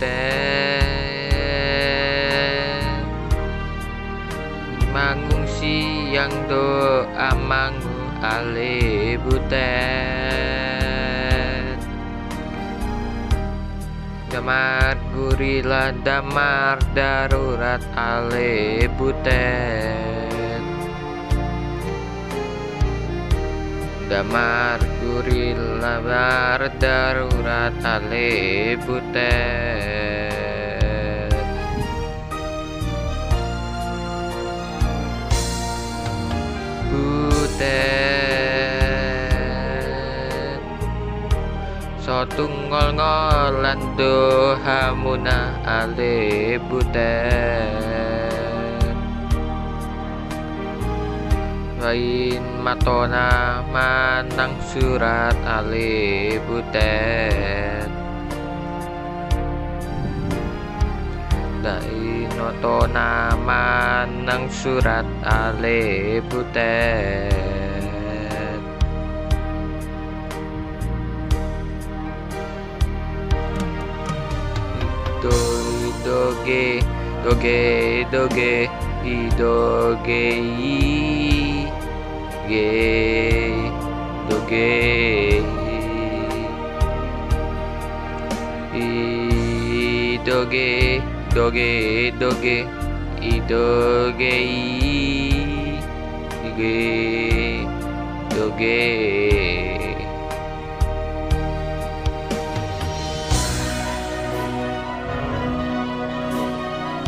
butet Mangungsi yang doa manggu ale butet Damar gurila damar darurat ale butet Damar gurila damar darurat ale butet tunggal ngalan hamuna muna alibuten Wain matona manang surat alibuten Lain matona manang surat alibuten toque, toque y toque toque toque, toque, toque y toque toque.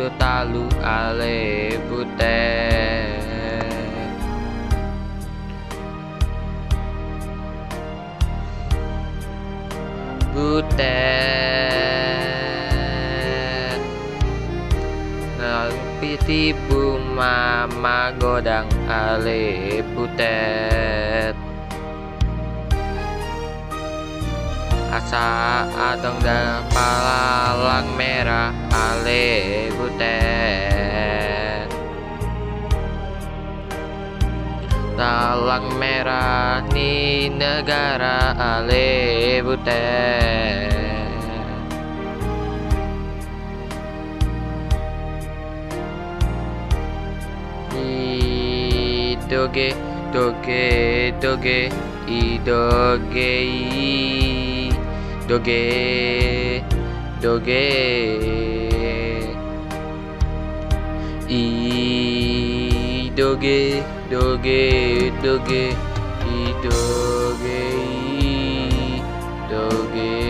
kau talu ale butet butet Nang piti mama godang ale butet Asa adong dan palalang merah ale butet Talang merah ni negara ale butet I doge doge doge i doge doge doge doge doge doge doge